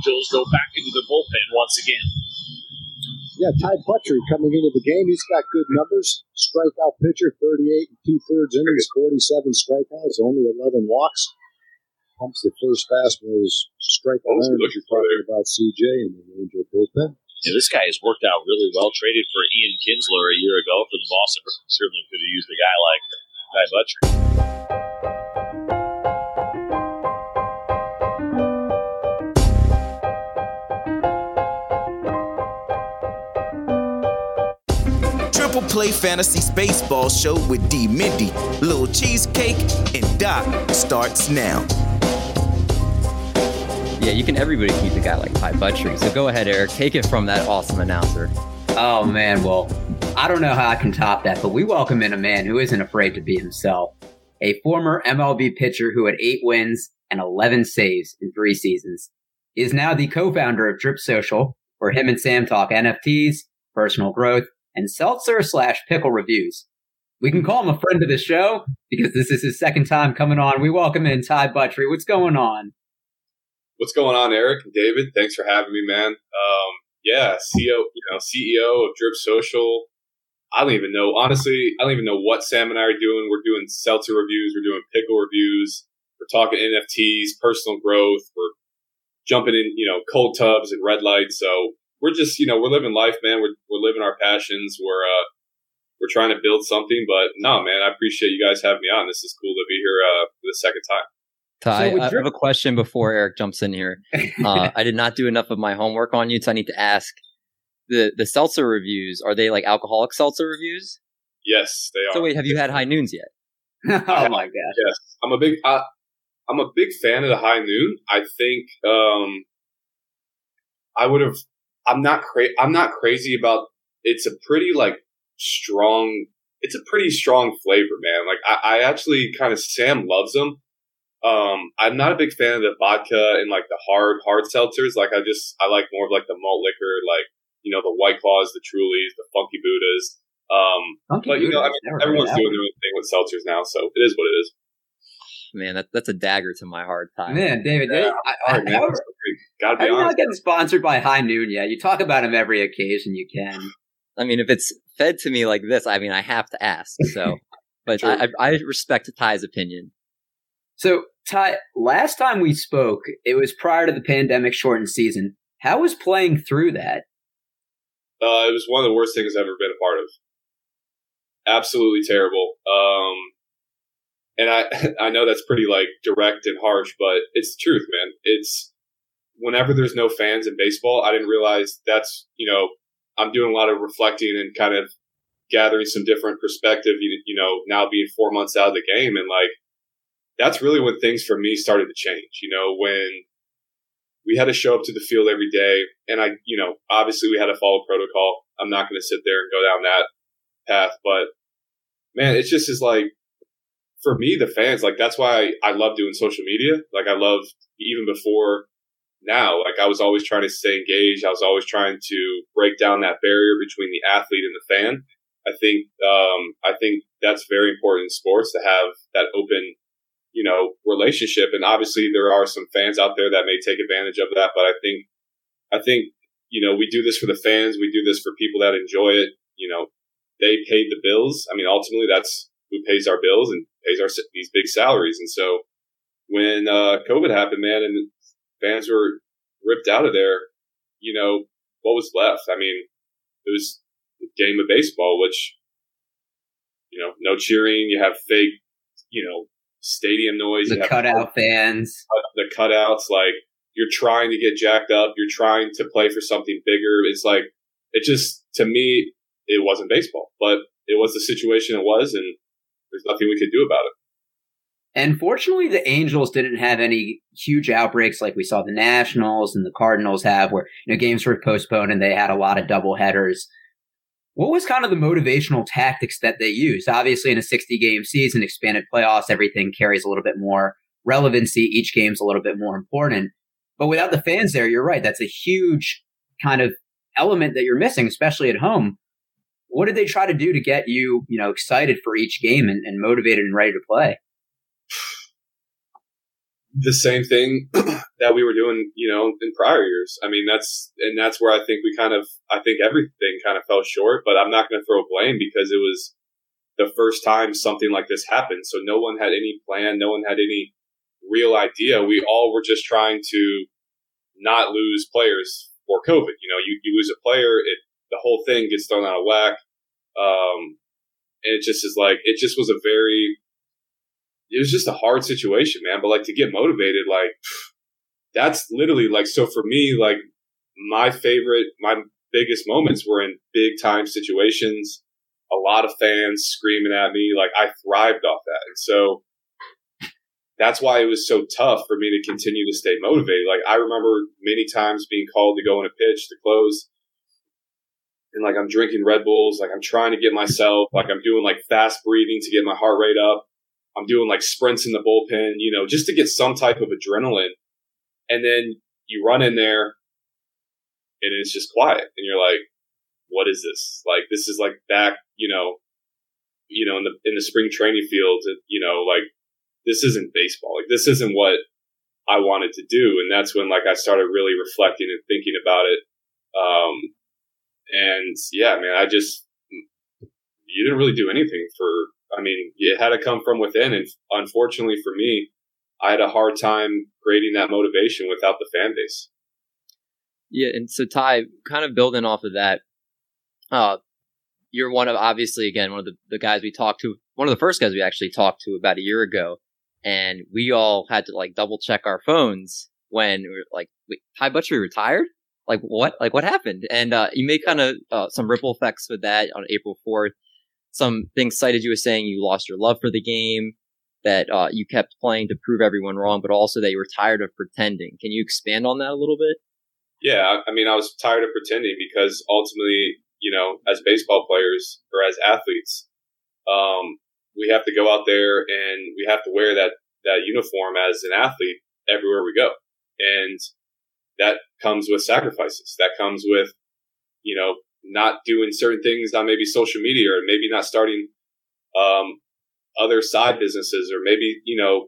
Angels go back into the bullpen once again. Yeah, Ty Buttrey coming into the game. He's got good numbers. Strikeout pitcher, 38 and two thirds innings, 47 strikeouts, only 11 walks. Pumps the first fastball is strike What was he alone. looking You're talking about CJ and the Angel bullpen. Yeah, this guy has worked out really well. Traded for Ian Kinsler a year ago for the Boston. Certainly could have used a guy like Ty Buttrey. Triple Play Fantasy Baseball Show with D Mindy, Little Cheesecake, and Doc starts now. Yeah, you can. Everybody can use a guy like Ty Buttrey. So go ahead, Eric. Take it from that awesome announcer. Oh man, well, I don't know how I can top that, but we welcome in a man who isn't afraid to be himself. A former MLB pitcher who had eight wins and 11 saves in three seasons. He is now the co-founder of Drip Social, where him and Sam talk NFTs, personal growth, and seltzer slash pickle reviews. We can call him a friend of the show because this is his second time coming on. We welcome in Ty Buttrey. What's going on? What's going on, Eric and David? Thanks for having me, man. Um, yeah, CEO, you know, CEO of Drip Social. I don't even know. Honestly, I don't even know what Sam and I are doing. We're doing seltzer reviews. We're doing pickle reviews. We're talking NFTs, personal growth. We're jumping in, you know, cold tubs and red lights. So we're just, you know, we're living life, man. We're we're living our passions. We're uh, we're trying to build something. But no, man, I appreciate you guys having me on. This is cool to be here uh, for the second time. Ty, So with I have a question before Eric jumps in here. Uh, I did not do enough of my homework on you, so I need to ask. The the seltzer reviews are they like alcoholic seltzer reviews? Yes, they are. So wait, have you had high noons yet? oh my god! Yes, I'm a big. I, I'm a big fan of the high noon. I think um, I would have. I'm not cra- I'm not crazy about. It's a pretty like strong. It's a pretty strong flavor, man. Like I, I actually kind of Sam loves them. Um, I'm not a big fan of the vodka and like the hard hard seltzers. Like I just I like more of like the malt liquor, like you know the White Claws, the Trulies, the Funky Buddhas. Um, Funky but you know, I mean, everyone's doing their own thing with seltzers now, so it is what it is. Man, that, that's a dagger to my heart, Ty. Man, David, Yeah, I, All I, right, man. how, Gotta be are not getting sponsored by High Noon yet? You talk about him every occasion you can. I mean, if it's fed to me like this, I mean, I have to ask. So, but I, I I respect Ty's opinion. So, Ty, last time we spoke, it was prior to the pandemic shortened season. How was playing through that? Uh, it was one of the worst things I've ever been a part of. Absolutely terrible. Um, and I I know that's pretty like direct and harsh, but it's the truth, man. It's whenever there's no fans in baseball, I didn't realize that's you know I'm doing a lot of reflecting and kind of gathering some different perspective. You, you know, now being four months out of the game, and like that's really when things for me started to change. You know, when we had to show up to the field every day, and I, you know, obviously we had to follow protocol. I'm not going to sit there and go down that path, but man, it's just is like for me, the fans, like that's why I, love doing social media. Like I love even before now, like I was always trying to stay engaged. I was always trying to break down that barrier between the athlete and the fan. I think, um, I think that's very important in sports to have that open, you know, relationship. And obviously there are some fans out there that may take advantage of that, but I think, I think, you know, we do this for the fans. We do this for people that enjoy it. You know, they paid the bills. I mean, ultimately that's who pays our bills and pays our these big salaries. And so when uh, COVID happened, man, and fans were ripped out of there, you know, what was left? I mean, it was a game of baseball, which you know, no cheering. You have fake, you know, stadium noise. The you have cutout fans. the cutouts. Like you're trying to get jacked up. You're trying to play for something bigger. It's like it just to me it wasn't baseball, but it was the situation it was, and there's nothing we could do about it. And fortunately, the Angels didn't have any huge outbreaks like we saw the Nationals and the Cardinals have, where you know games were postponed and they had a lot of double headers. What was kind of the motivational tactics that they used? Obviously, in a 60 game season, expanded playoffs, everything carries a little bit more relevancy. Each game's a little bit more important. But without the fans there, you're right. That's a huge kind of element that you're missing, especially at home. What did they try to do to get you, you know, excited for each game and, and motivated and ready to play? the same thing that we were doing, you know, in prior years. I mean, that's, and that's where I think we kind of, I think everything kind of fell short, but I'm not going to throw blame because it was the first time something like this happened. So no one had any plan. No one had any real idea. We all were just trying to not lose players for COVID. You know, you, you lose a player, it, the whole thing gets thrown out of whack. Um, and it just is like, it just was a very, it was just a hard situation, man. But like to get motivated, like that's literally like so for me, like my favorite, my biggest moments were in big time situations. A lot of fans screaming at me, like I thrived off that, and so that's why it was so tough for me to continue to stay motivated. Like I remember many times being called to go in a pitch to close. And like I'm drinking Red Bulls, like I'm trying to get myself, like I'm doing like fast breathing to get my heart rate up I'm doing like sprints in the bullpen, you know, just to get some type of adrenaline. And then you run in there and it's just quiet and you're like, what is this? Like, this is like back, you know, you know, in the, in the spring training field, you know, like this isn't baseball. Like this isn't what I wanted to do. And that's when like I started really reflecting and thinking about it. Um, and yeah, man, I just, you didn't really do anything for I mean, it had to come from within. And unfortunately for me, I had a hard time creating that motivation without the fan base. Yeah, and so Ty, kind of building off of that, uh, you're one of obviously again one of the, the guys we talked to, one of the first guys we actually talked to about a year ago, and we all had to like double check our phones when we were like, wait, Ty Buttrey retired? Like what? Like what happened? And uh, you made kind of uh, some ripple effects with that on April fourth some things cited you as saying you lost your love for the game, that uh, you kept playing to prove everyone wrong, but also that you were tired of pretending. Can you expand on that a little bit? Yeah, I mean, I was tired of pretending because ultimately, you know, as baseball players or as athletes, um, we have to go out there and we have to wear that that uniform as an athlete everywhere we go, and that comes with sacrifices. That comes with, you know, not doing certain things on maybe social media or maybe not starting um, other side businesses or maybe you know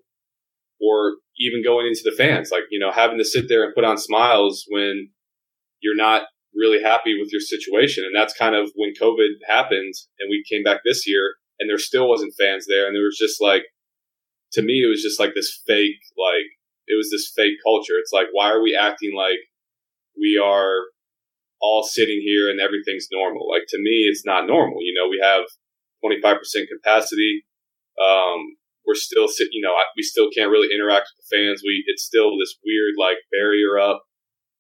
or even going into the fans. Like you know having to sit there and put on smiles when you're not really happy with your situation. And that's kind of when covid happened and we came back this year and there still wasn't fans there. And there was just like to me it was just like this fake like it was this fake culture it's like why are we acting like we are all sitting here and everything's normal. Like to me, it's not normal. You know, we have 25% capacity. Um, we're still sit, you know, we still can't really interact with the fans. We, it's still this weird like barrier up.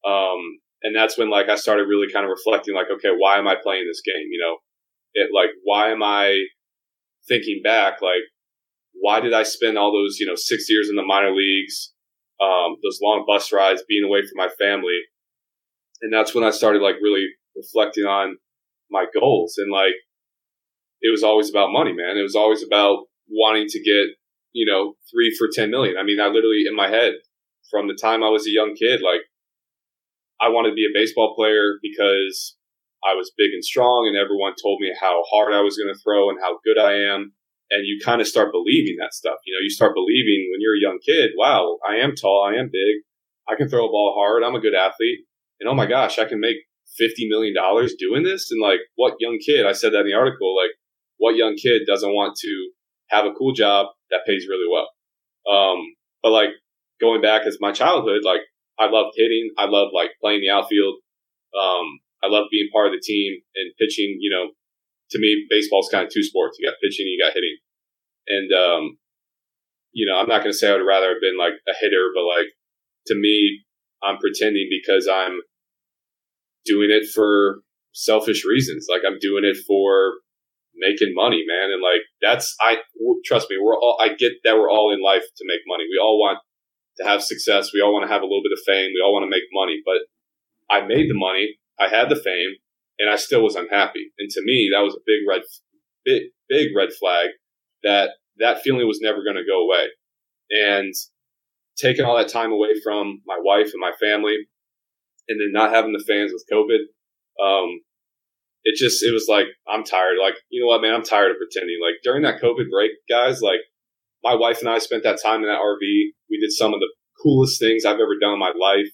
Um, and that's when like I started really kind of reflecting like, okay, why am I playing this game? You know, it like, why am I thinking back? Like, why did I spend all those, you know, six years in the minor leagues? Um, those long bus rides, being away from my family and that's when I started like really reflecting on my goals and like it was always about money, man. It was always about wanting to get, you know, three for 10 million. I mean, I literally in my head from the time I was a young kid, like I wanted to be a baseball player because I was big and strong and everyone told me how hard I was going to throw and how good I am. And you kind of start believing that stuff. You know, you start believing when you're a young kid, wow, I am tall. I am big. I can throw a ball hard. I'm a good athlete and oh my gosh, I can make $50 million doing this. And like, what young kid, I said that in the article, like, what young kid doesn't want to have a cool job that pays really well? Um, but like going back as my childhood, like I loved hitting. I loved like playing the outfield. Um, I loved being part of the team and pitching, you know, to me, baseball's kind of two sports. You got pitching, you got hitting. And, um, you know, I'm not going to say I would rather have been like a hitter, but like to me, I'm pretending because I'm doing it for selfish reasons. Like I'm doing it for making money, man. And like that's I trust me, we're all I get that we're all in life to make money. We all want to have success. We all want to have a little bit of fame. We all want to make money. But I made the money. I had the fame, and I still was unhappy. And to me, that was a big red, big big red flag that that feeling was never going to go away. And taking all that time away from my wife and my family, and then not having the fans with COVID, um, it just it was like I'm tired. Like you know what, man, I'm tired of pretending. Like during that COVID break, guys, like my wife and I spent that time in that RV. We did some of the coolest things I've ever done in my life.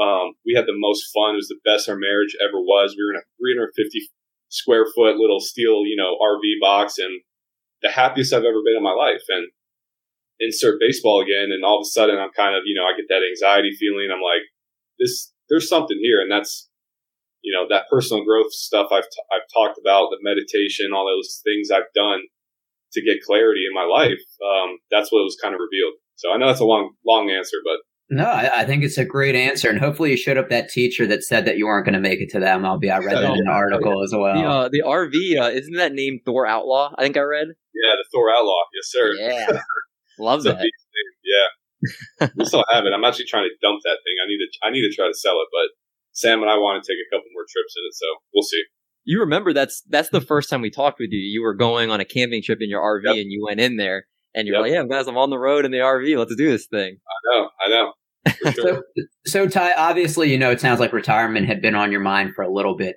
Um, we had the most fun. It was the best our marriage ever was. We were in a 350 square foot little steel, you know, RV box, and the happiest I've ever been in my life. And insert baseball again, and all of a sudden I'm kind of, you know, I get that anxiety feeling. I'm like, this, there's something here, and that's you know that personal growth stuff I've t- I've talked about, the meditation, all those things I've done to get clarity in my life. Um, that's what was kind of revealed. So I know that's a long long answer, but no, I, I, think it's a great answer, and hopefully you showed up that teacher that said that you weren't going to make it to the MLB. I read that in an article as well. The, uh, the RV uh, isn't that named Thor Outlaw? I think I read. Yeah, the Thor Outlaw. Yes, sir. Yeah, love that. Yeah, we still have it. I'm actually trying to dump that thing. I need to. I need to try to sell it, but Sam and I want to take a couple more trips in it, so we'll see. You remember that's that's the first time we talked with you. You were going on a camping trip in your RV, yep. and you went in there, and you're yep. like, "Yeah, guys, I'm on the road in the RV. Let's do this thing." I know, I know. Sure. so, so Ty, obviously, you know, it sounds like retirement had been on your mind for a little bit.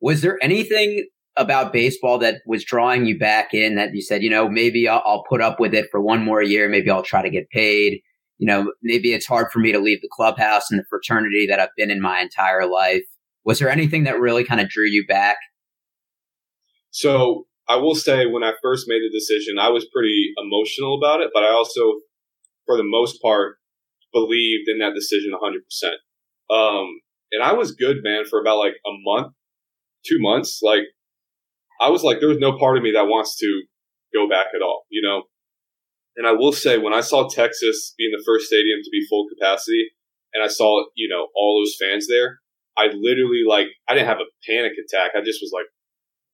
Was there anything about baseball that was drawing you back in that you said, you know, maybe I'll, I'll put up with it for one more year. Maybe I'll try to get paid you know, maybe it's hard for me to leave the clubhouse and the fraternity that I've been in my entire life. Was there anything that really kind of drew you back? So I will say, when I first made the decision, I was pretty emotional about it, but I also, for the most part, believed in that decision 100%. Um, and I was good, man, for about like a month, two months. Like, I was like, there was no part of me that wants to go back at all, you know? And I will say, when I saw Texas being the first stadium to be full capacity, and I saw you know all those fans there, I literally like I didn't have a panic attack. I just was like,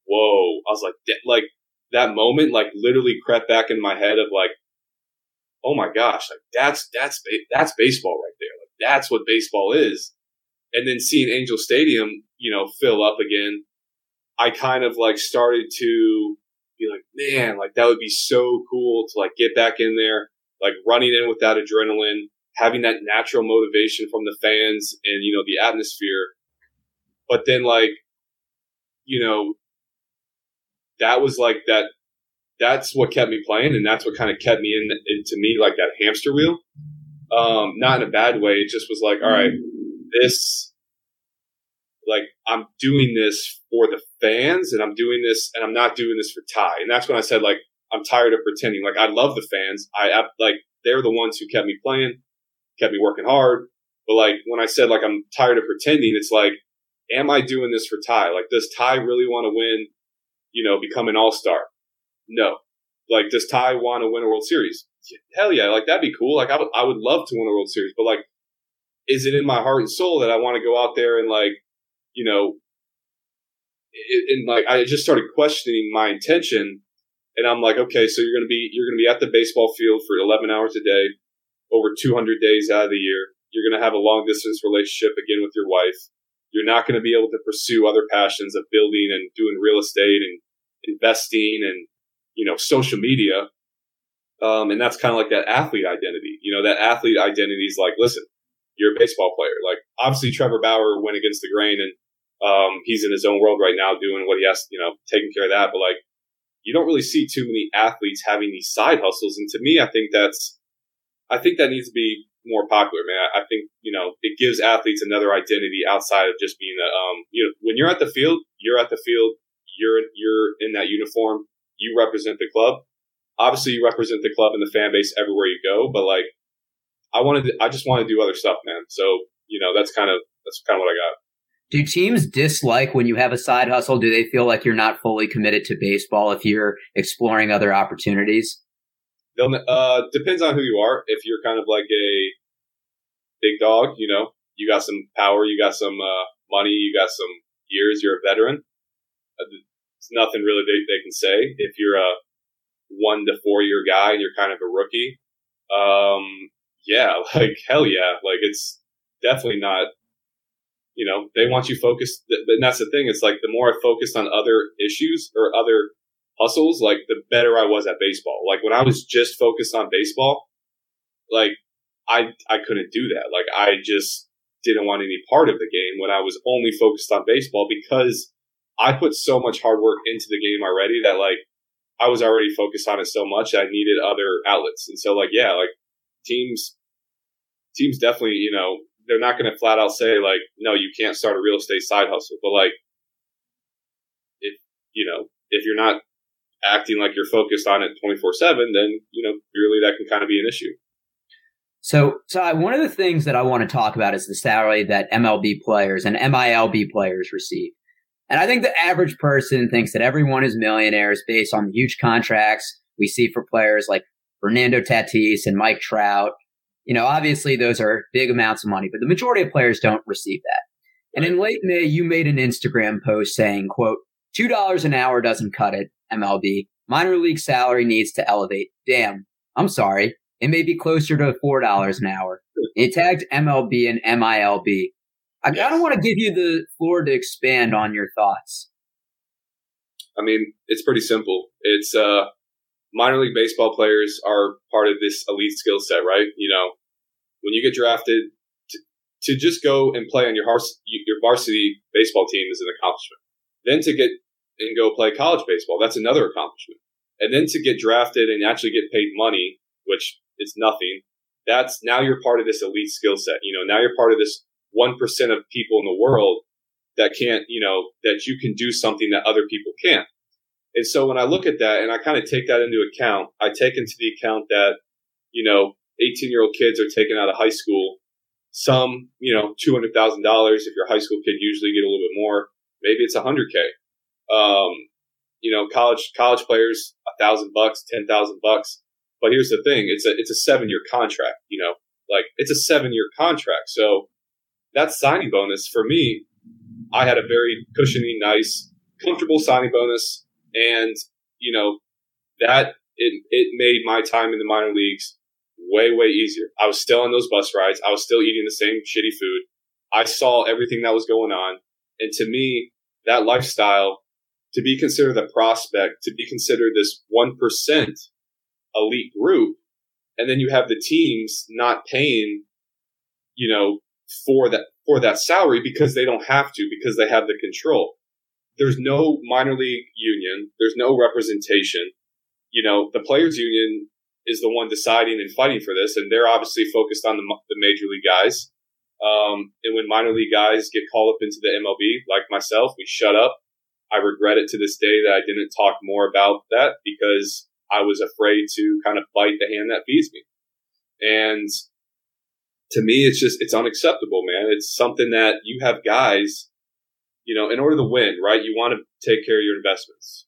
"Whoa!" I was like, like that moment, like literally crept back in my head of like, "Oh my gosh!" Like that's that's that's baseball right there. Like that's what baseball is. And then seeing Angel Stadium, you know, fill up again, I kind of like started to be like, man, like that would be so cool to like get back in there, like running in with that adrenaline, having that natural motivation from the fans and, you know, the atmosphere. But then like, you know, that was like that, that's what kept me playing. And that's what kind of kept me in, into me like that hamster wheel. Um, not in a bad way. It just was like, all right, this, like I'm doing this for the fans and I'm doing this and I'm not doing this for Ty. And that's when I said like I'm tired of pretending. Like I love the fans. I, I like they're the ones who kept me playing, kept me working hard. But like when I said like I'm tired of pretending, it's like, am I doing this for Ty? Like does Ty really want to win? You know, become an all star? No. Like does Ty want to win a World Series? Hell yeah! Like that'd be cool. Like I would I would love to win a World Series, but like, is it in my heart and soul that I want to go out there and like you know, and like I just started questioning my intention, and I'm like, okay, so you're gonna be you're gonna be at the baseball field for 11 hours a day, over 200 days out of the year. You're gonna have a long distance relationship again with your wife. You're not gonna be able to pursue other passions of building and doing real estate and investing and you know social media. Um, and that's kind of like that athlete identity. You know, that athlete identity is like, listen, you're a baseball player. Like obviously Trevor Bauer went against the grain and um, he's in his own world right now doing what he has, you know, taking care of that. But like, you don't really see too many athletes having these side hustles. And to me, I think that's, I think that needs to be more popular, man. I think, you know, it gives athletes another identity outside of just being a, um, you know, when you're at the field, you're at the field, you're, you're in that uniform, you represent the club. Obviously, you represent the club and the fan base everywhere you go, but like, I wanted, to, I just want to do other stuff, man. So, you know, that's kind of, that's kind of what I got. Do teams dislike when you have a side hustle? Do they feel like you're not fully committed to baseball if you're exploring other opportunities? They'll, uh, depends on who you are. If you're kind of like a big dog, you know, you got some power, you got some uh, money, you got some, years, you're a veteran. It's nothing really they, they can say. If you're a one to four year guy and you're kind of a rookie, um, yeah, like hell yeah, like it's definitely not. You know, they want you focused, and that's the thing. It's like the more I focused on other issues or other hustles, like the better I was at baseball. Like when I was just focused on baseball, like I I couldn't do that. Like I just didn't want any part of the game when I was only focused on baseball because I put so much hard work into the game already that like I was already focused on it so much that I needed other outlets. And so like yeah, like teams teams definitely, you know, they're not going to flat out say like no, you can't start a real estate side hustle, but like if you know, if you're not acting like you're focused on it 24/7, then you know, clearly that can kind of be an issue. So, so one of the things that I want to talk about is the salary that MLB players and MILB players receive. And I think the average person thinks that everyone is millionaires based on the huge contracts we see for players like Fernando Tatis and Mike Trout. You know, obviously those are big amounts of money, but the majority of players don't receive that. And in late May, you made an Instagram post saying, quote, $2 an hour doesn't cut it, MLB. Minor league salary needs to elevate. Damn. I'm sorry. It may be closer to $4 an hour. It tagged MLB and MILB. I kind of want to give you the floor to expand on your thoughts. I mean, it's pretty simple. It's uh, minor league baseball players are part of this elite skill set, right? You know, when you get drafted, to, to just go and play on your hars- your varsity baseball team is an accomplishment. Then to get and go play college baseball, that's another accomplishment. And then to get drafted and actually get paid money, which is nothing, that's now you're part of this elite skill set. You know, now you're part of this 1% of people in the world that can't, you know, that you can do something that other people can't. And so when I look at that and I kind of take that into account, I take into the account that, you know, 18 year old kids are taken out of high school. Some, you know, $200,000. If you're a high school kid, usually get a little bit more. Maybe it's 100K. Um, you know, college, college players, a thousand bucks, 10,000 bucks. But here's the thing. It's a, it's a seven year contract, you know, like it's a seven year contract. So that signing bonus for me, I had a very cushiony, nice, comfortable signing bonus. And, you know, that it, it made my time in the minor leagues way, way easier. I was still on those bus rides. I was still eating the same shitty food. I saw everything that was going on. And to me, that lifestyle, to be considered a prospect, to be considered this 1% elite group, and then you have the teams not paying, you know, for that, for that salary because they don't have to, because they have the control. There's no minor league union. There's no representation. You know, the players union is the one deciding and fighting for this, and they're obviously focused on the, the major league guys. Um, and when minor league guys get called up into the MLB, like myself, we shut up. I regret it to this day that I didn't talk more about that because I was afraid to kind of bite the hand that feeds me. And to me, it's just, it's unacceptable, man. It's something that you have guys, you know, in order to win, right? You want to take care of your investments.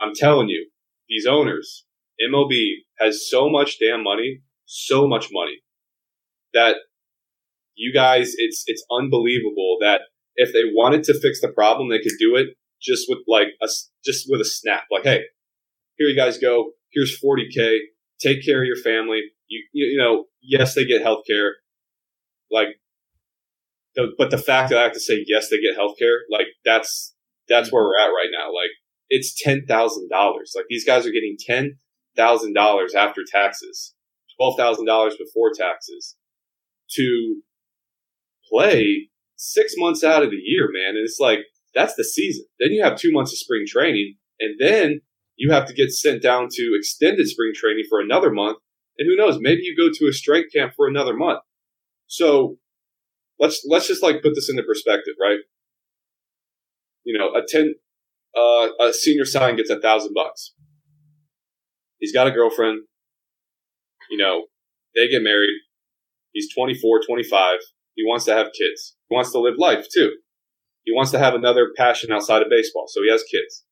I'm telling you, these owners, MLB has so much damn money, so much money that you guys, it's, it's unbelievable that if they wanted to fix the problem, they could do it just with like a, just with a snap. Like, hey, here you guys go. Here's 40k. Take care of your family. You, you, know, yes, they get health care. Like, the, but the fact that I have to say yes, they get health care, like that's, that's where we're at right now. Like, it's $10,000. Like, these guys are getting $10,000 after taxes, $12,000 before taxes to play six months out of the year, man. And it's like, that's the season. Then you have two months of spring training, and then you have to get sent down to extended spring training for another month. And who knows, maybe you go to a strength camp for another month. So let's let's just like put this into perspective, right? You know, a ten uh, a senior sign gets a thousand bucks. He's got a girlfriend. You know, they get married. He's 24, 25. He wants to have kids. He wants to live life too. He wants to have another passion outside of baseball, so he has kids.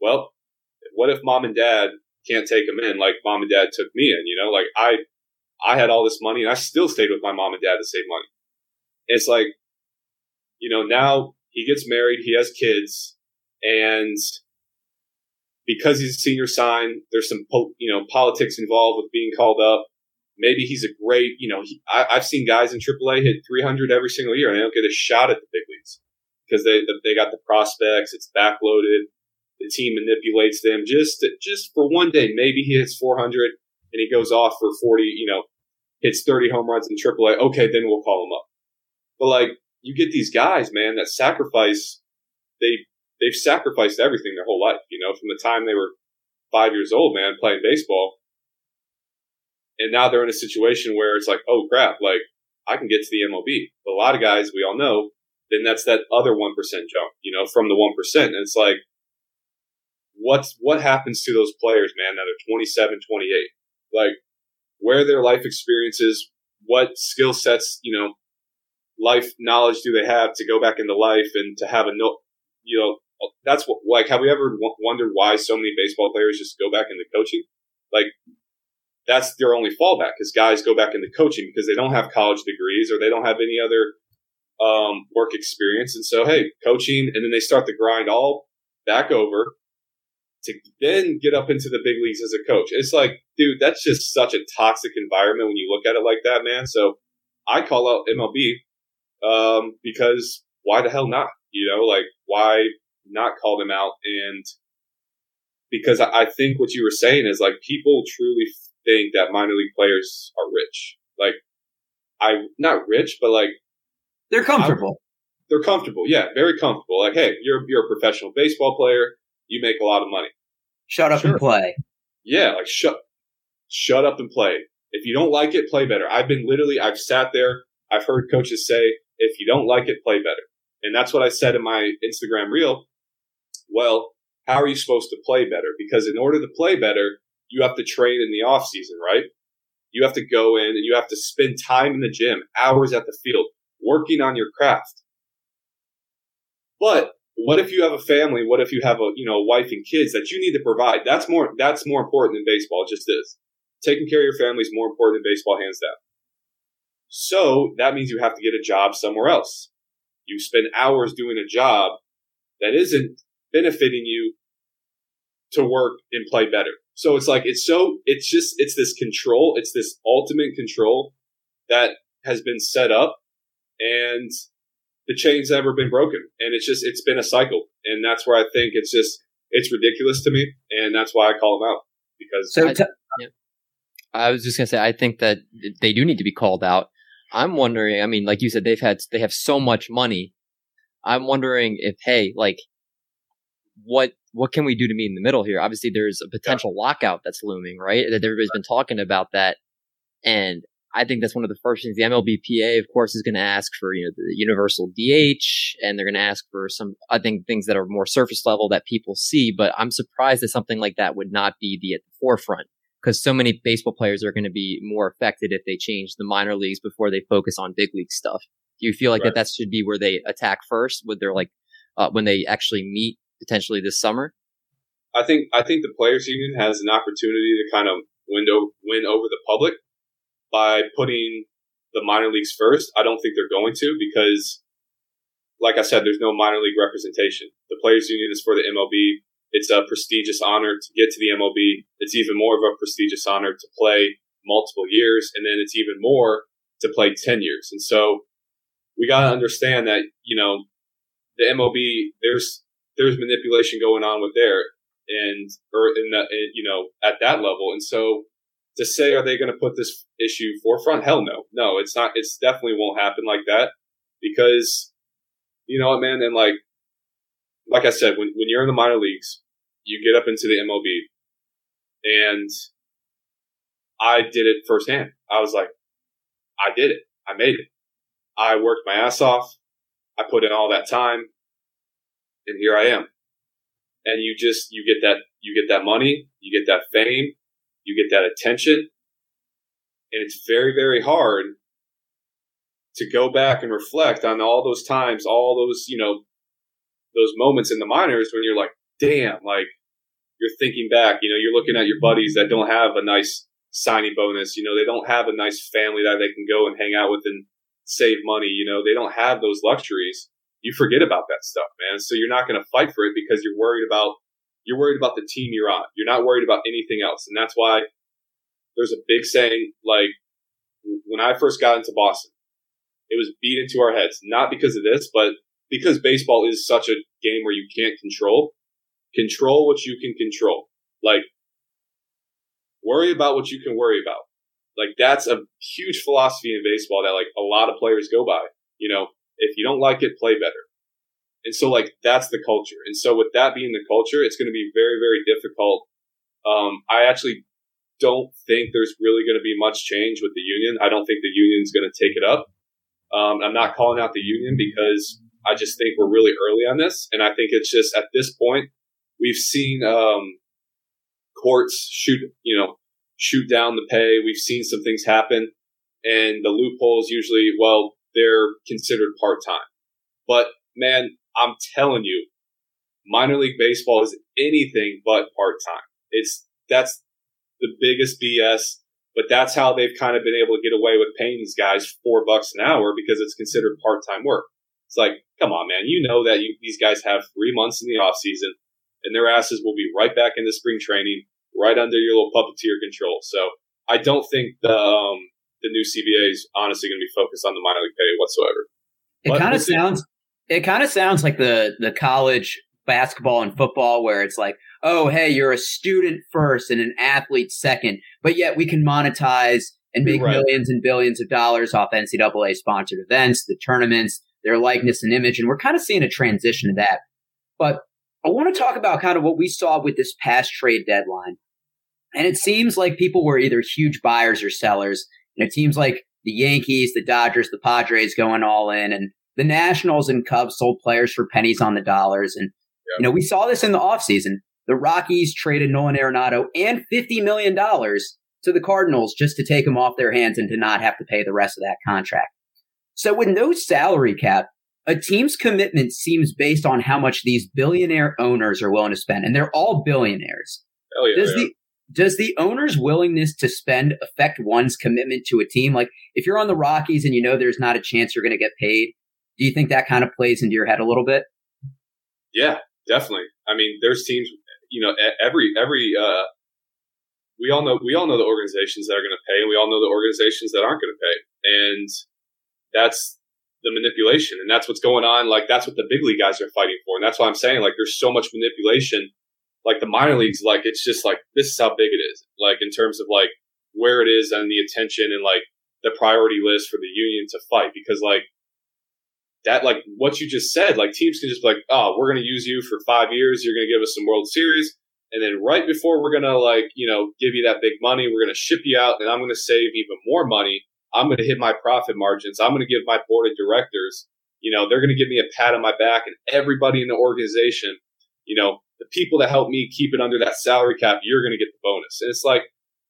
Well, what if mom and dad can't take him in like mom and dad took me in? You know, like I, I had all this money and I still stayed with my mom and dad to save money. It's like, you know, now he gets married, he has kids, and because he's a senior sign, there's some po- you know politics involved with being called up. Maybe he's a great, you know, he, I, I've seen guys in AAA hit 300 every single year, and they don't get a shot at the big leagues because they they got the prospects. It's backloaded. The team manipulates them just just for one day. Maybe he hits 400 and he goes off for 40. You know, hits 30 home runs in AAA. Okay, then we'll call him up. But like you get these guys, man, that sacrifice. They they've sacrificed everything their whole life. You know, from the time they were five years old, man, playing baseball, and now they're in a situation where it's like, oh crap, like I can get to the MLB. But a lot of guys, we all know, then that's that other one percent jump. You know, from the one percent, and it's like. What's what happens to those players, man, that are 27, 28? Like, where their life experiences, what skill sets, you know, life knowledge do they have to go back into life and to have a no, you know, that's what, like, have we ever w- wondered why so many baseball players just go back into coaching? Like, that's their only fallback because guys go back into coaching because they don't have college degrees or they don't have any other um, work experience. And so, hey, coaching, and then they start the grind all back over to then get up into the big leagues as a coach. It's like, dude, that's just such a toxic environment when you look at it like that, man. So I call out MLB um, because why the hell not? You know, like why not call them out? And because I think what you were saying is like people truly think that minor league players are rich. Like I not rich, but like they're comfortable. I, they're comfortable. Yeah, very comfortable. Like, hey, you're you're a professional baseball player. You make a lot of money. Shut up sure. and play. Yeah, like shut shut up and play. If you don't like it, play better. I've been literally I've sat there, I've heard coaches say, if you don't like it, play better. And that's what I said in my Instagram reel. Well, how are you supposed to play better? Because in order to play better, you have to train in the off season, right? You have to go in and you have to spend time in the gym, hours at the field, working on your craft. But what if you have a family? What if you have a you know wife and kids that you need to provide? That's more that's more important than baseball. It just is. Taking care of your family is more important than baseball, hands down. So that means you have to get a job somewhere else. You spend hours doing a job that isn't benefiting you to work and play better. So it's like, it's so, it's just, it's this control, it's this ultimate control that has been set up and the chain's ever been broken. And it's just, it's been a cycle. And that's where I think it's just, it's ridiculous to me. And that's why I call them out because. So t- yeah. I was just gonna say, I think that they do need to be called out. I'm wondering. I mean, like you said, they've had they have so much money. I'm wondering if, hey, like, what what can we do to meet in the middle here? Obviously, there's a potential yeah. lockout that's looming, right? That everybody's been talking about that, and I think that's one of the first things the MLBPA, of course, is going to ask for, you know, the universal DH, and they're going to ask for some, I think, things that are more surface level that people see. But I'm surprised that something like that would not be the at the forefront because so many baseball players are going to be more affected if they change the minor leagues before they focus on big league stuff. Do you feel like right. that that should be where they attack first? Would they're like uh, when they actually meet potentially this summer? I think I think the players union has an opportunity to kind of window win over the public by putting the minor leagues first. I don't think they're going to because, like I said, there's no minor league representation. The players union is for the MLB. It's a prestigious honor to get to the MLB. It's even more of a prestigious honor to play multiple years, and then it's even more to play 10 years. And so we got to understand that, you know, the MLB, there's, there's manipulation going on with there and, or in the, you know, at that level. And so to say, are they going to put this issue forefront? Hell no. No, it's not, it's definitely won't happen like that because, you know what, man? And like, like I said, when, when you're in the minor leagues, you get up into the MLB and I did it firsthand. I was like, I did it. I made it. I worked my ass off. I put in all that time and here I am. And you just, you get that, you get that money, you get that fame, you get that attention. And it's very, very hard to go back and reflect on all those times, all those, you know, those moments in the minors when you're like, damn, like you're thinking back, you know, you're looking at your buddies that don't have a nice signing bonus, you know, they don't have a nice family that they can go and hang out with and save money, you know, they don't have those luxuries. you forget about that stuff, man. So you're not going to fight for it because you're worried about you're worried about the team you're on. You're not worried about anything else, and that's why there's a big saying like when I first got into Boston, it was beat into our heads not because of this, but because baseball is such a game where you can't control. Control what you can control. Like worry about what you can worry about. Like that's a huge philosophy in baseball that like a lot of players go by. You know, if you don't like it, play better. And so like that's the culture. And so with that being the culture, it's going to be very, very difficult. Um, I actually don't think there's really going to be much change with the union. I don't think the union's going to take it up. Um, I'm not calling out the union because I just think we're really early on this. And I think it's just at this point, we've seen, um, courts shoot, you know, shoot down the pay. We've seen some things happen and the loopholes usually, well, they're considered part time. But man, I'm telling you, minor league baseball is anything but part time. It's that's the biggest BS. But that's how they've kind of been able to get away with paying these guys four bucks an hour because it's considered part time work. It's like, come on, man. You know that you, these guys have three months in the off season, and their asses will be right back into spring training, right under your little puppeteer control. So I don't think the um, the new CBA is honestly going to be focused on the minor league pay whatsoever. It kind of sounds. It kind of sounds like the the college basketball and football where it's like, oh, hey, you're a student first and an athlete second, but yet we can monetize and make right. millions and billions of dollars off NCAA sponsored events, the tournaments, their likeness and image. And we're kind of seeing a transition to that. But I want to talk about kind of what we saw with this past trade deadline. And it seems like people were either huge buyers or sellers. And it seems like the Yankees, the Dodgers, the Padres going all in, and the Nationals and Cubs sold players for pennies on the dollars. And, you know, we saw this in the offseason. The Rockies traded Nolan Arenado and $50 million to the Cardinals just to take him off their hands and to not have to pay the rest of that contract. So with no salary cap, a team's commitment seems based on how much these billionaire owners are willing to spend, and they're all billionaires. Yeah, does the does the owner's willingness to spend affect one's commitment to a team? Like if you're on the Rockies and you know there's not a chance you're going to get paid, do you think that kind of plays into your head a little bit? Yeah, definitely. I mean, there's teams, you know, every every uh, we all know we all know the organizations that are going to pay, and we all know the organizations that aren't going to pay, and that's the manipulation. And that's what's going on. Like, that's what the big league guys are fighting for. And that's why I'm saying, like, there's so much manipulation. Like, the minor leagues, like, it's just like, this is how big it is. Like, in terms of, like, where it is and the attention and, like, the priority list for the union to fight. Because, like, that, like, what you just said, like, teams can just be like, oh, we're going to use you for five years. You're going to give us some World Series. And then right before we're going to, like, you know, give you that big money, we're going to ship you out and I'm going to save even more money I'm going to hit my profit margins. I'm going to give my board of directors, you know, they're going to give me a pat on my back and everybody in the organization, you know, the people that help me keep it under that salary cap, you're going to get the bonus. And it's like,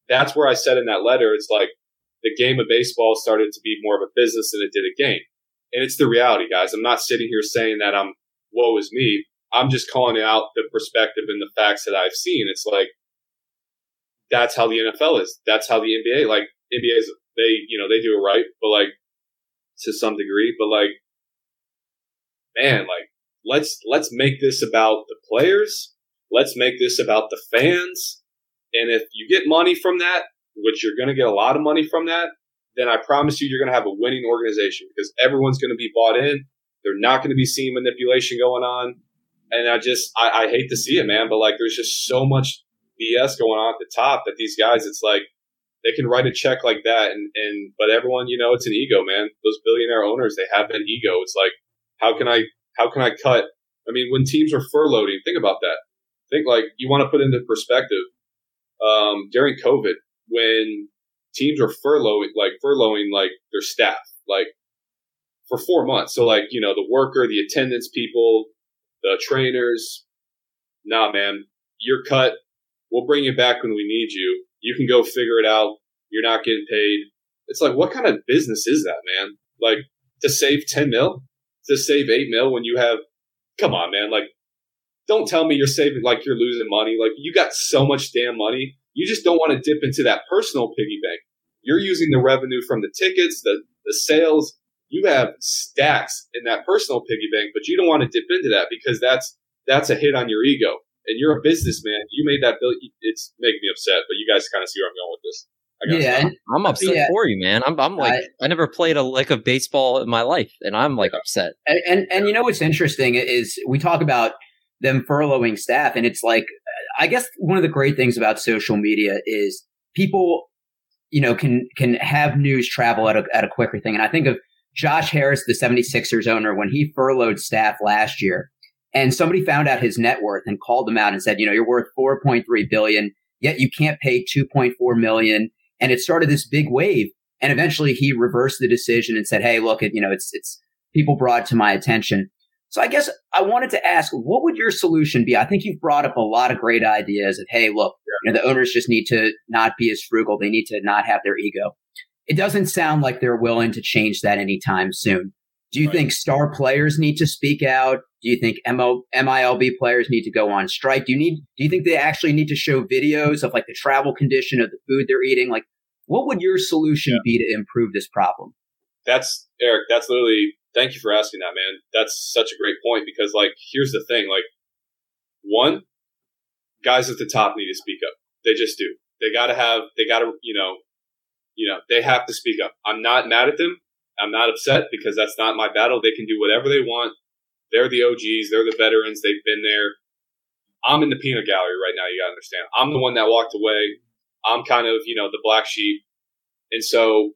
that's where I said in that letter, it's like the game of baseball started to be more of a business than it did a game. And it's the reality, guys. I'm not sitting here saying that I'm woe is me. I'm just calling out the perspective and the facts that I've seen. It's like, that's how the NFL is. That's how the NBA, like NBA is they you know they do it right, but like to some degree, but like man, like let's let's make this about the players. Let's make this about the fans. And if you get money from that, which you're going to get a lot of money from that, then I promise you, you're going to have a winning organization because everyone's going to be bought in. They're not going to be seeing manipulation going on. And I just, I, I hate to see it, man, but like there's just so much BS going on at the top that these guys, it's like, they can write a check like that and, and but everyone you know it's an ego man those billionaire owners they have that ego it's like how can i how can i cut i mean when teams are furloughing think about that think like you want to put into perspective um, during covid when teams are furloughing like furloughing like their staff like for four months so like you know the worker the attendance people the trainers nah man you're cut we'll bring you back when we need you you can go figure it out. You're not getting paid. It's like, what kind of business is that, man? Like to save 10 mil, to save 8 mil when you have, come on, man. Like, don't tell me you're saving like you're losing money. Like, you got so much damn money. You just don't want to dip into that personal piggy bank. You're using the revenue from the tickets, the, the sales, you have stacks in that personal piggy bank, but you don't want to dip into that because that's that's a hit on your ego. And you're a businessman. You made that bill. It's making me upset, but you guys kind of see where I'm going with this. Yeah, and, I'm upset yeah. for you, man. I'm, I'm like, I, I- never played a lick of baseball in my life, and I'm like upset. and, and and you know what's interesting is we talk about them furloughing staff, and it's like I guess one of the great things about social media is people, you know, can can have news travel at a at a quicker thing. And I think of Josh Harris, the 76ers owner, when he furloughed staff last year, and somebody found out his net worth and called him out and said, you know, you're worth 4.3 billion, yet you can't pay 2.4 million, and it started this big wave. And eventually, he reversed the decision and said, hey, look, it you know, it's it's people brought to my attention. So I guess I wanted to ask, what would your solution be? I think you've brought up a lot of great ideas of, hey, look, you know, the owners just need to not be as frugal. They need to not have their ego. It doesn't sound like they're willing to change that anytime soon. Do you Right. think star players need to speak out? Do you think MO, MILB players need to go on strike? Do you need? Do you think they actually need to show videos of like the travel condition of the food they're eating? Like, what would your solution be to improve this problem? that's Eric. That's literally. Thank you for asking that, man. That's such a great point because, like, here's the thing. Like, one, guys at the top need to speak up. They just do. They got to have. They got to. You know. You know. They have to speak up. I'm not mad at them. I'm not upset because that's not my battle. They can do whatever they want. They're the OGs. They're the veterans. They've been there. I'm in the peanut gallery right now. You got to understand. I'm the one that walked away. I'm kind of, you know, the black sheep. And so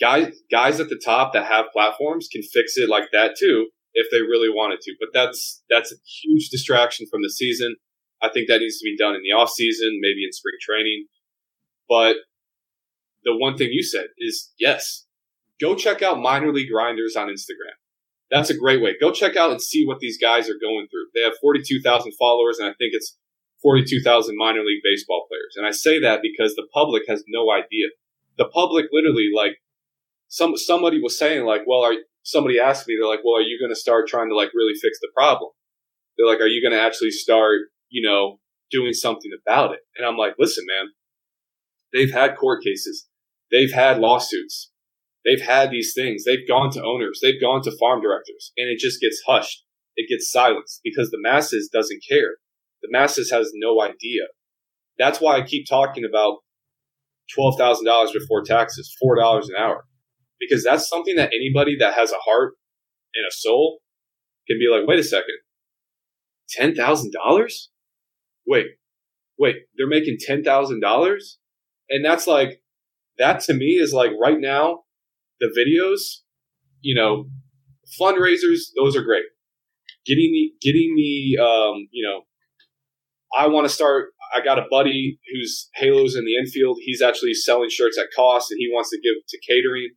guys guys at the top that have platforms can fix it like that too if they really wanted to. But that's that's a huge distraction from the season. I think that needs to be done in the off season, maybe in spring training. But the one thing you said is yes, go check out minor league grinders on Instagram. That's a great way. Go check out and see what these guys are going through. They have 42,000 followers, and I think it's 42,000 minor league baseball players. And I say that because the public has no idea. The public literally, like, some somebody was saying, like, well, are somebody asked me, they're like, well, are you going to start trying to like really fix the problem? They're like, are you going to actually start, you know, doing something about it? And I'm like, listen, man, they've had court cases, they've had lawsuits, they've had these things, they've gone to owners, they've gone to farm directors, and it just gets hushed. It gets silenced because the masses doesn't care. The masses has no idea. That's why I keep talking about twelve thousand dollars before taxes, four dollars an hour, because that's something that anybody that has a heart and a soul can be like, wait a second, ten thousand dollars? Wait, wait, they're making ten thousand dollars, and that's like that to me is like right now the videos, you know, fundraisers, those are great. Getting the getting the um, you know, I want to start. I got a buddy who's Halos in the infield. He's actually selling shirts at cost, and he wants to give to catering.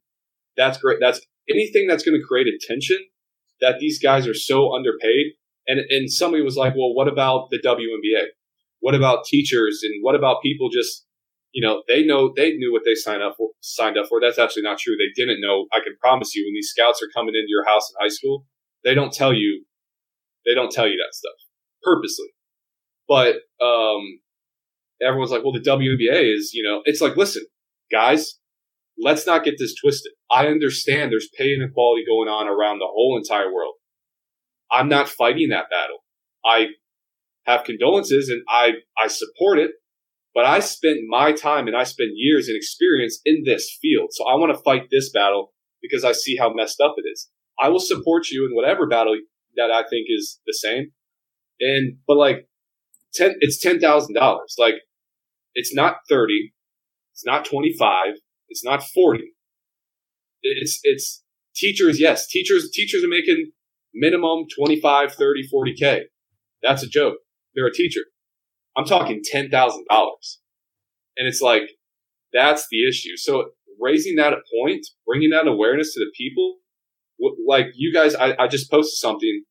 That's great. That's anything that's going to create attention that these guys are so underpaid. And and somebody was like, well, what about the WNBA? What about teachers? And what about people just you know, they know they knew what they signed up for. Signed up for. That's actually not true. They didn't know. I can promise you, when these scouts are coming into your house in high school, they don't tell you. They don't tell you that stuff purposely. But um, everyone's like, well, the WNBA is, you know, it's like, listen, guys, let's not get this twisted. I understand there's pay inequality going on around the whole entire world. I'm not fighting that battle. I have condolences and I I support it but I spent my time and I spent years and experience in this field. So I want to fight this battle because I see how messed up it is. I will support you in whatever battle that I think is the same. And, but like, 10, it's $10,000. Like, it's not 30. It's not 25. It's not 40. It's, it's teachers. Yes. Teachers, teachers are making minimum 25, 30, 40 K. That's a joke. They're a teacher. I'm talking ten thousand dollars, and it's like that's the issue. So raising that point, bringing that awareness to the people, like you guys, I, I just posted something.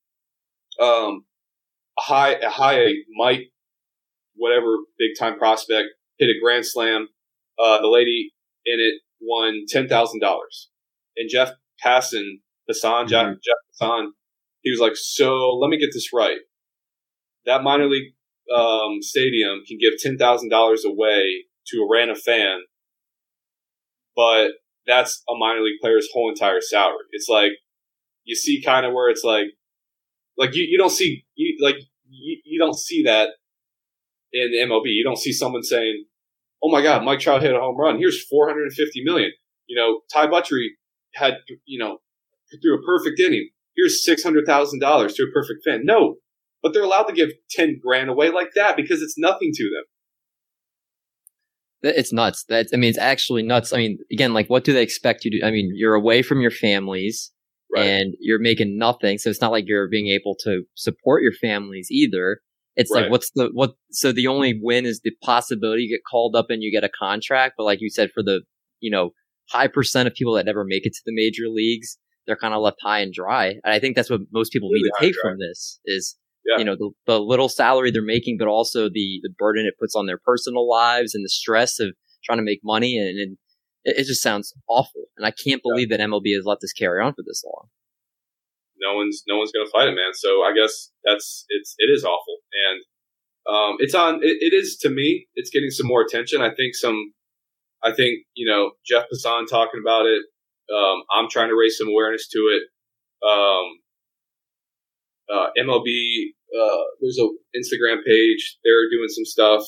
Um, a high, a high Mike, whatever big time prospect hit a grand slam. Uh, the lady in it won ten thousand dollars, and Jeff Passan, Hassan, Jeff, Jeff Hassan, he was like, "So let me get this right. That minor league um, stadium can give ten thousand dollars away to a random fan, but that's a minor league player's whole entire salary. It's like you see kind of where it's like like you, you don't see you like you, you don't see that in the MLB. You don't see someone saying, "Oh my God, Mike Trout hit a home run. Here's 450 million. You know, Ty Buttrey had you know through a perfect inning. Here's six hundred thousand dollars to a perfect fan. No, but they're allowed to give ten grand away like that because it's nothing to them. It's nuts. That's I mean, it's actually nuts. I mean, again, like what do they expect you to? I mean, you're away from your families. Right. And you're making nothing, so it's not like you're being able to support your families either. It's right. like what's the what? So the only win is the possibility you get called up and you get a contract. But like you said, for the you know high percent of people that never make it to the major leagues, they're kind of left high and dry. And I think that's what most people really need to take from this is, yeah. you know, the, the little salary they're making, but also the, the burden it puts on their personal lives and the stress of trying to make money. And, and it, it, just sounds awful. And I can't believe yeah. that MLB has let this carry on for this long. No one's, no one's going to fight it, man. So I guess that's, it's, it is awful. And, um, it's on, it, it is to me, it's getting some more attention. I think some, I think, you know, Jeff Passan talking about it. Um, I'm trying to raise some awareness to it. Um, uh, MLB, uh, there's a Instagram page. They're doing some stuff.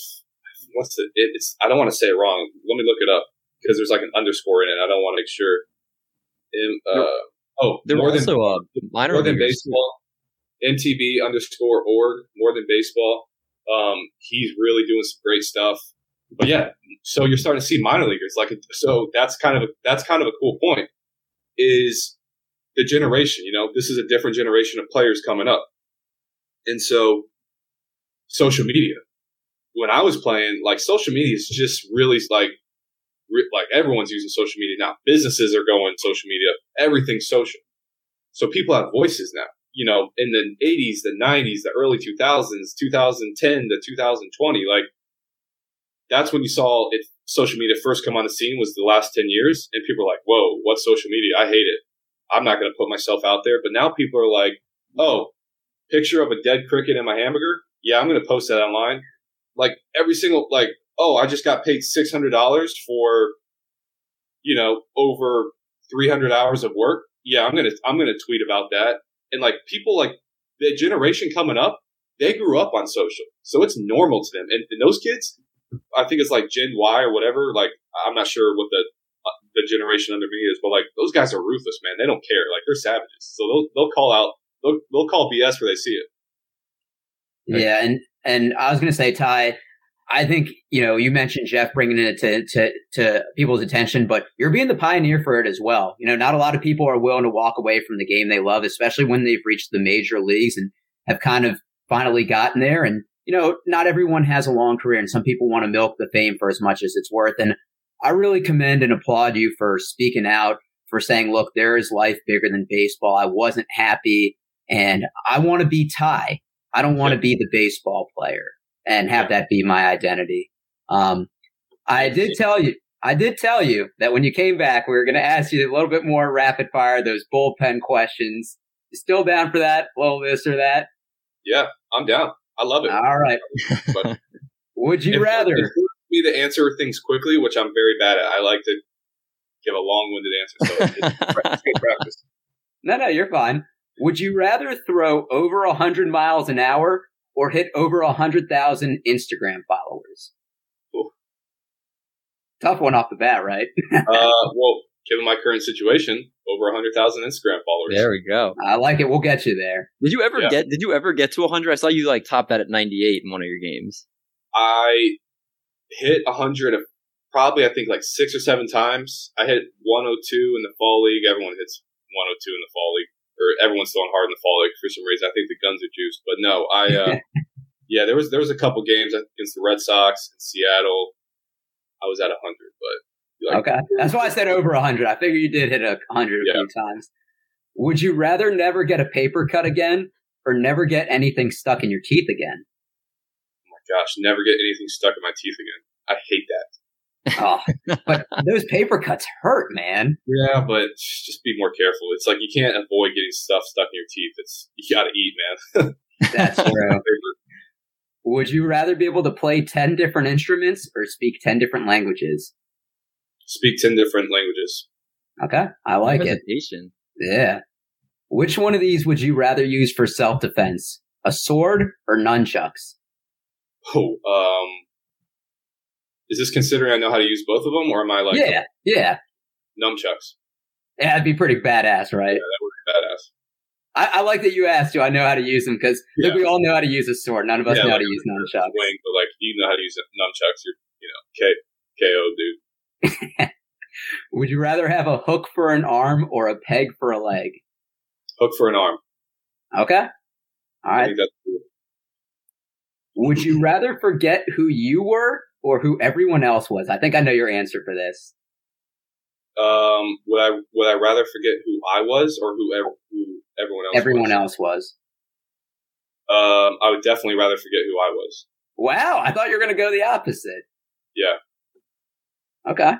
What's it? It's I don't want to say it wrong. Let me look it up because there's like an underscore in it. I don't want to make sure. uh, oh, there more than, also minor more than baseball. MTB underscore org more than baseball. Um, he's really doing some great stuff but yeah, so you're starting to see minor leaguers like so that's kind of a, that's kind of a cool point is the generation. You know, this is a different generation of players coming up, and so social media. When I was playing, like social media is just really like like everyone's using social media now. Businesses are going social media. Everything's social. So people have voices now. You know, in the 80s, the 90s, the early 2000s, 2010 to 2020, like that's when you saw it social media first come on the scene was the last 10 years and people are like whoa what's social media i hate it i'm not going to put myself out there but now people are like oh picture of a dead cricket in my hamburger yeah i'm going to post that online like every single like oh i just got paid $600 for you know over 300 hours of work yeah i'm to i'm to tweet about that and like people like the generation coming up they grew up on social so it's normal to them and, and those kids I think it's like Gen Y or whatever. Like I'm not sure what the uh, the generation under me is, but like those guys are ruthless, man. They don't care. Like they're savages. So they'll they'll call out they'll they'll call BS where they see it. Yeah, and and I was gonna say, Ty, I think you know you mentioned Jeff bringing it to, to to people's attention, but you're being the pioneer for it as well. You know, not a lot of people are willing to walk away from the game they love, especially when they've reached the major leagues and have kind of finally gotten there. And you know, not everyone has a long career and some people want to milk the fame for as much as it's worth. And I really commend and applaud you for speaking out, for saying, look, there is life bigger than baseball. I wasn't happy and I want to be Ty. I don't want to be the baseball player and have that be my identity. Um, I did tell you, I did tell you that when you came back, we were going to ask you a little bit more rapid fire, those bullpen questions. You still down for that? A little this or that? Yeah, I'm down. I love it. All right. But Would you rather me to answer things quickly, which I'm very bad at? I like to give a long-winded answer. So practice. No, no, you're fine. Would you rather throw over hundred miles an hour or hit over a hundred thousand Instagram followers? Ooh. Tough one off the bat, right? uh, well, given my current situation, over 100,000 Instagram followers. There we go. I like it. We'll get you there. Did you ever yeah. get? Did you ever get to 100? I saw you like top that at 98 in one of your games. I hit 100 probably I think like six or seven times. I hit 102 in the fall league. Everyone hits 102 in the fall league, or everyone's throwing hard in the fall league for some reason. I think the guns are juiced, but no, I. Uh, yeah, there was there was a couple games against the Red Sox in Seattle. I was at 100, but like, okay, that's why I said over hundred. I figure you did hit a hundred yeah. a few times. Would you rather never get a paper cut again, or never get anything stuck in your teeth again? Oh my gosh, never get anything stuck in my teeth again. I hate that. Oh, but those paper cuts hurt, man. Yeah, but just be more careful. It's like you can't avoid getting stuff stuck in your teeth. It's you got to eat, man. That's true. Would you rather be able to play 10 different instruments or speak 10 different languages? speak 10 different languages. Okay, I like it. Representation. Yeah. Which one of these would you rather use for self defense? A sword or nunchucks? Oh, um, is this considering I know how to use both of them, or am I like yeah, yeah, nunchucks? yeah. That'd be pretty badass, right? Yeah, that would be badass. I, I like that you asked. Do I know how to use them? Because Yeah. we all know how to use a sword. None of us Yeah, know how to use nunchucks. Wing, but like you know how to use nunchucks, you're you know K KO dude. Would you rather have a hook for an arm or a peg for a leg? Hook for an arm. Okay. All I think that's cool. Would you rather forget who you were or who everyone else was? I think I know your answer for this. Um, would I would I rather forget who I was or who ev- who everyone else? everyone was? else was. Um, I would definitely rather forget who I was. Wow, I thought you were going to go the opposite. Yeah. Okay.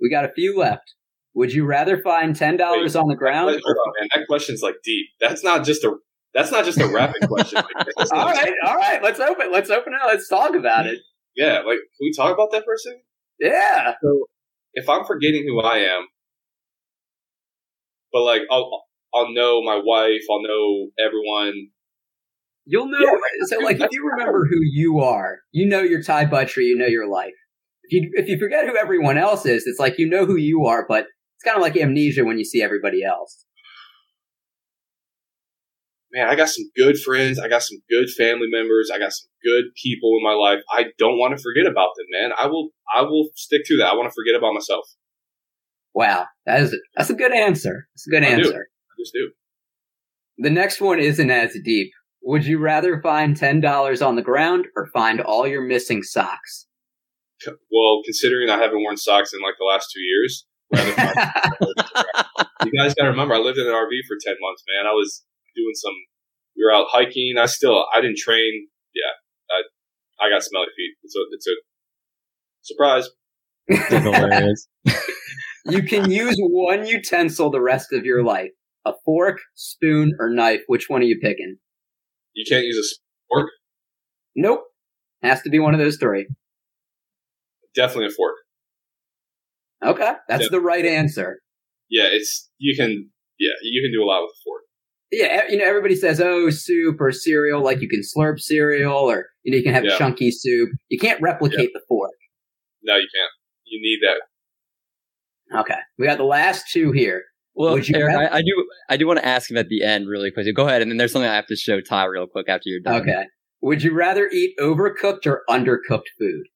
We got a few left. Would you rather find $10 on the ground? Hold on, man. That question's like deep. That's not just a that's not just a rapid question. Like, all right, all right. Let's open. Let's open it. Let's talk about it. Yeah, like can we talk about that for a second? Yeah. So if I'm forgetting who I am, but like I'll I'll know my wife, I'll know everyone. You'll know. Yeah, so, like, if you remember who you are, you know your Ty Buttrey, you know your life. If you if you forget who everyone else is, it's like you know who you are, but it's kind of like amnesia when you see everybody else. Man, I got some good friends. I got some good family members. I got some good people in my life. I don't want to forget about them, man. I will. I will stick to that. I want to forget about myself. Wow, that is that's a good answer. That's a good I do. answer. I just do. The next one isn't as deep. Would you rather find ten dollars on the ground or find all your missing socks? Well, considering I haven't worn socks in like the last two years, rather find- you guys got to remember, I lived in an RV for ten months, man. I was doing some. We were out hiking. I still, I didn't train. Yeah, I, I got smelly feet. It's a, it's a surprise. hilarious. you can use one utensil the rest of your life: a fork, spoon, or knife. Which one are you picking? You can't use a fork. Nope. Has to be one of those three. Definitely a fork. Okay, that's Yeah. the right answer. Yeah, it's you can. Yeah, you can do a lot with a fork. Yeah, e- you know, everybody says, "Oh, soup or cereal." Like you can slurp cereal, or you know, you can have Yeah. chunky soup. You can't replicate the fork. No, you can't. You need that. Okay, we got the last two here. Well, Would you Eric, rather- I, I do. I do want to ask him at the end really quickly. Go ahead, and then there's something I have to show Ty real quick after you're done. Okay. Would you rather eat overcooked or undercooked food?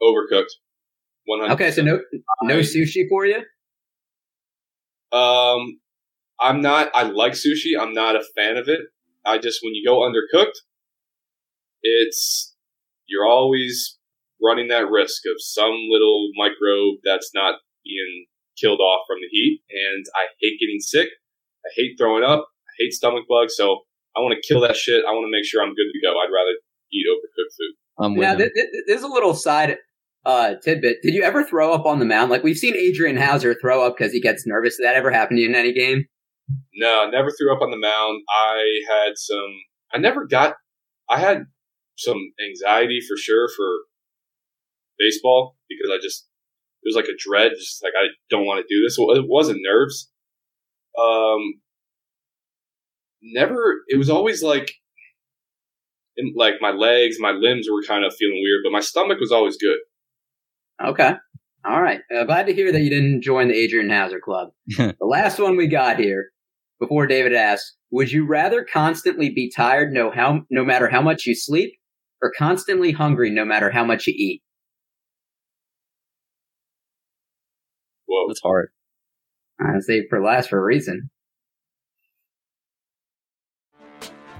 Overcooked. One hundred. Okay, so no no sushi for you. Um, I'm not. I like sushi. I'm not a fan of it. I just when you go undercooked, it's you're always running that risk of some little microbe that's not being killed off from the heat. And I hate getting sick. I hate throwing up. I hate stomach bugs. So I want to kill that shit. I want to make sure I'm good to go. I'd rather eat overcooked food. I'm Now, th- th- there's a little side uh, tidbit. Did you ever throw up on the mound? Like we've seen Adrian Houser throw up because he gets nervous. Did that ever happen to you in any game? No, never threw up on the mound. I had some. I never got. I had some anxiety for sure for baseball because I just it was like a dread, just like I don't want to do this. Well, it wasn't nerves. Um, never. It was always like, in, like my legs, my limbs were kind of feeling weird, but my stomach was always good. Okay. All right. Uh, glad to hear that you didn't join the Adrian Houser Club. the last one we got here, before David asks, would you rather constantly be tired no how no matter how much you sleep, or constantly hungry no matter how much you eat? Whoa, That's hard. I say for last for a reason.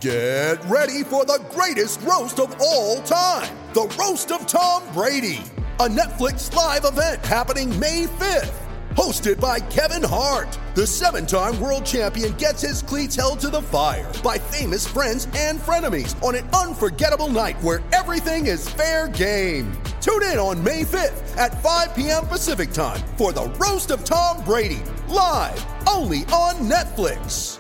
Get ready for the greatest roast of all time the Roast of Tom Brady, a Netflix live event happening May 5th. Hosted by Kevin Hart, the seven time world champion gets his cleats held to the fire by famous friends and frenemies on an unforgettable night where everything is fair game. Tune in on May 5th at 5 p.m. Pacific time for the Roast of Tom Brady, live only on Netflix.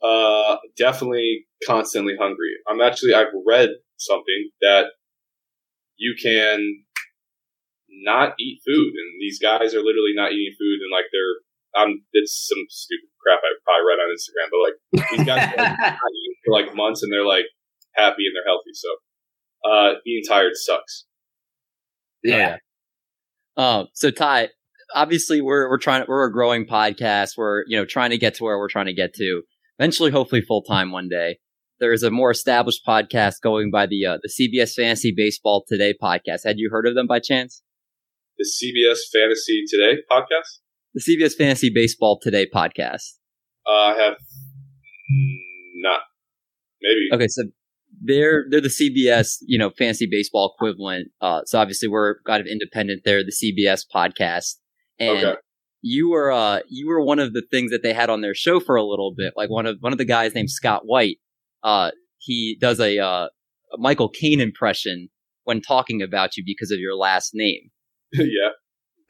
Uh, definitely constantly hungry. I'm actually, I've read something that you can not eat food, and these guys are literally not eating food, and like they're um, it's some stupid crap I probably read on Instagram, but like these guys are like, not eating for like months, and they're like happy and they're healthy. So uh, being tired sucks. Yeah. Um, so Ty, obviously we're we're trying we're a growing podcast. We're you know trying to get to where we're trying to get to. Eventually, hopefully, full time one day. There is a more established podcast going by the uh, the CBS Fantasy Baseball Today podcast. Had you heard of them by chance? The CBS Fantasy Today podcast. The CBS Fantasy Baseball Today podcast. Uh, I have not. Maybe. Okay, so they're they're the CBS you know fantasy baseball equivalent. Uh, so obviously we're kind of independent. They're the CBS podcast, and Okay. you were uh you were one of the things that they had on their show for a little bit. Like one of one of the guys named Scott White. Uh, he does a uh a Michael Caine impression when talking about you because of your last name.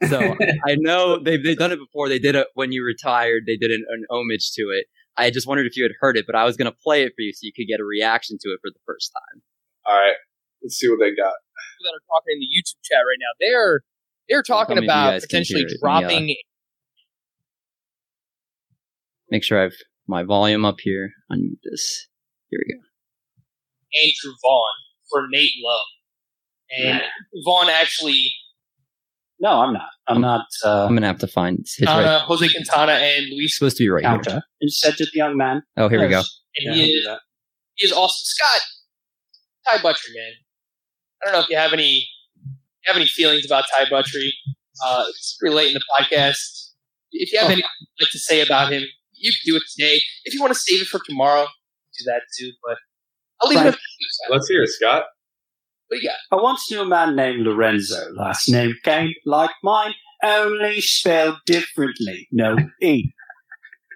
yeah. So I know they've they've done it before. They did it when you retired. They did an, an homage to it. I just wondered if you had heard it, but I was going to play it for you so you could get a reaction to it for the first time. All right. Let's see what they got. People that are talking in the YouTube chat right now, they're they're talking Tell me if you about potentially hear it. Let uh, dropping. Make sure I've my volume up here. Unmute this. Here we go. Andrew Vaughn for Nate Lowe. And Vaughn actually, No, I'm not. I'm not. Uh, I'm gonna have to find his uh, right. Jose Quintana and Luis. It's supposed to be right counter. here. Instead to the young man. Oh, here we go. And Yeah, he is, that. he is awesome. Scott, Ty Buttrey, man. I don't know if you have any you have any feelings about Ty Buttrey. Uh, it's pretty late in the podcast. If you have Oh. anything you'd like to say about him, you can do it today. If you want to save it for tomorrow, do that too. But I'll leave it up to you, Scott. Let's hear it, Scott. You got? I once knew a man named Lorenzo. Last name Cain, like mine, only spelled differently. No E.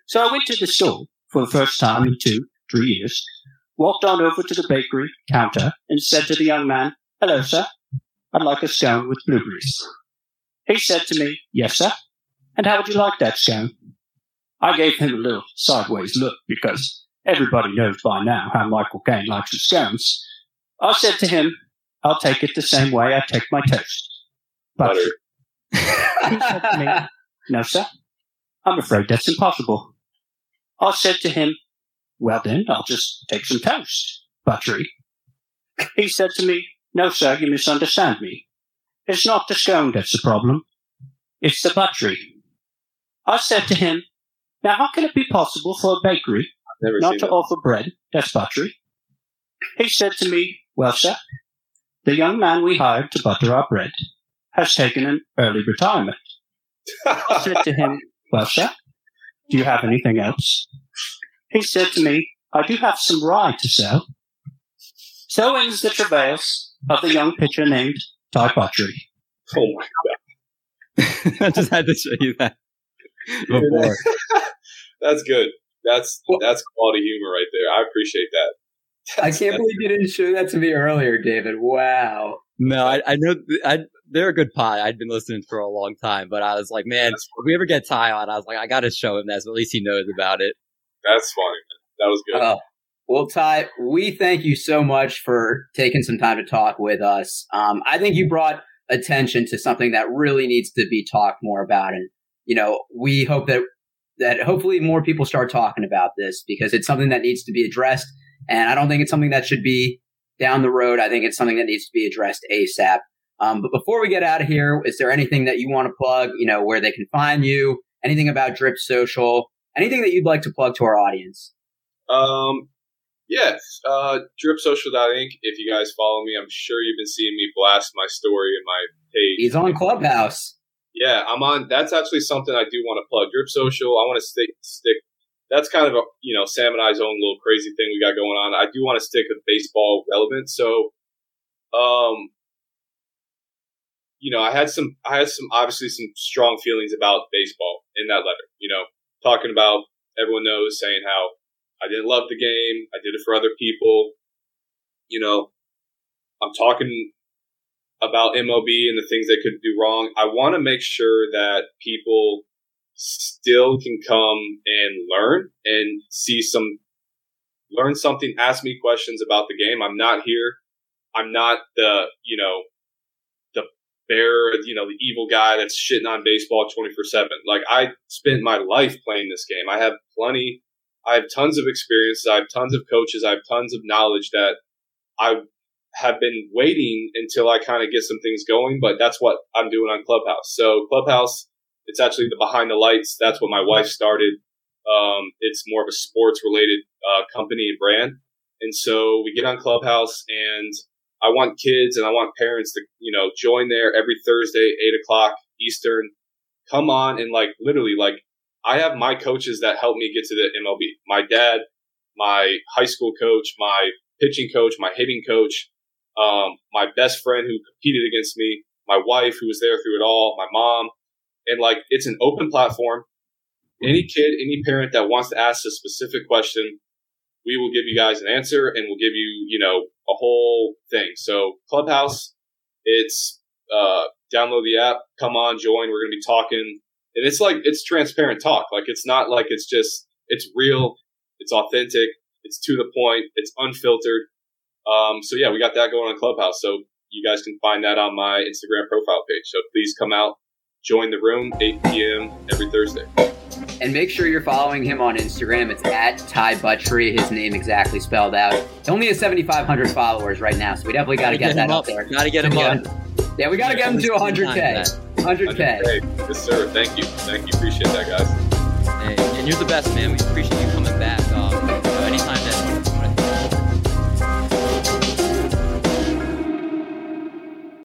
So I went to the store for the first time in two, three years, walked on over to the bakery counter and said to the young man, Hello, sir. I'd like a scone with blueberries. He said to me, Yes, sir. And how would you like that scone? I gave him a little sideways look because everybody knows by now how Michael Caine likes his scones. I said to him, I'll take it the same way I take my toast. Butter. he said to me, No, sir. I'm afraid that's impossible. I said to him, Well, then, I'll just take some toast. Buttery. He said to me, No, sir, you misunderstand me. It's not the scone that's the problem. It's the buttery. I said to him, Now, how can it be possible for a bakery not to that. offer bread that's buttery? He said to me, Well, sir, the young man we hired to butter our bread has taken an early retirement. I said to him, Well, sir, do you have anything else? He said to me, I do have some rye to sell. So ends the travails of the young pitcher named Ty Buttery. Oh my god. I just had to show you that oh, before. That's good. That's that's quality humor right there. I appreciate that. I can't believe you didn't show that to me earlier, David. Wow. No, I, I know I, they're a good pod. I'd been listening for a long time, but I was like, man, if we ever get Ty on, I was like, I got to show him that, so at least he knows about it. That's funny. Man. That was good. Oh, well, Ty, we thank you so much for taking some time to talk with us. Um, I think you brought attention to something that really needs to be talked more about, and you know, we hope that that hopefully more people start talking about this because it's something that needs to be addressed. And I don't think it's something that should be down the road. I think it's something that needs to be addressed ASAP. Um, but before we get out of here, is there anything that you want to plug? You know, where they can find you? Anything about Drip Social? Anything that you'd like to plug to our audience? Um, yes, uh, dripsocial.inc. If you guys follow me, I'm sure you've been seeing me blast my story in my page. He's on Clubhouse. Yeah, I'm on. That's actually something I do want to plug. Drip Social. I want to stick stick. That's kind of a you know Sam and I's own little crazy thing we got going on. I do want to stick with baseball relevant. So, um, you know, I had some. I had some obviously some strong feelings about baseball in that letter. You know, talking about everyone knows saying how I didn't love the game. I did it for other people. You know, I'm talking about MLB and the things they could do wrong. I want to make sure that people still can come and learn and see some, learn something, ask me questions about the game. I'm not here. I'm not the, you know, the bear, you know, the evil guy that's shitting on baseball 24 7. Like, I spent my life playing this game. I have plenty, I have tons of experience. I have tons of coaches. I have tons of knowledge that I have been waiting until I kind of get some things going, but that's what I'm doing on Clubhouse. So, Clubhouse, it's actually the behind the lights. That's what my wife started. Um, it's more of a sports related uh, company and brand. And so we get on Clubhouse and I want kids and I want parents to, you know, join there every Thursday, eight o'clock Eastern. Come on and like literally like I have my coaches that help me get to the MLB. My dad, my high school coach, my pitching coach, my hitting coach, um, my best friend who competed against me, my wife who was there through it all, my mom. And like it's an open platform. Any kid, any parent that wants to ask a specific question, we will give you guys an answer and we'll give you, you know, a whole thing. So Clubhouse, it's uh, download the app, come on, join. We're going to be talking, and it's like it's transparent talk. Like it's not like it's just it's real, it's authentic, it's to the point, it's unfiltered. Um, so yeah, we got that going on Clubhouse. So you guys can find that on my Instagram profile page. So please come out, join the room, 8 p.m. every Thursday. And make sure you're following him on Instagram. It's at Ty Buttrey, his name exactly spelled out. He only has 7,500 followers right now, so we definitely got to get, that up there. Got to get him up. Yeah, we got to get him to 100K. 100K. Yes, sir. Thank you. Thank you. Appreciate that, guys. And, and you're the best, man. We appreciate you coming back. Um, anytime that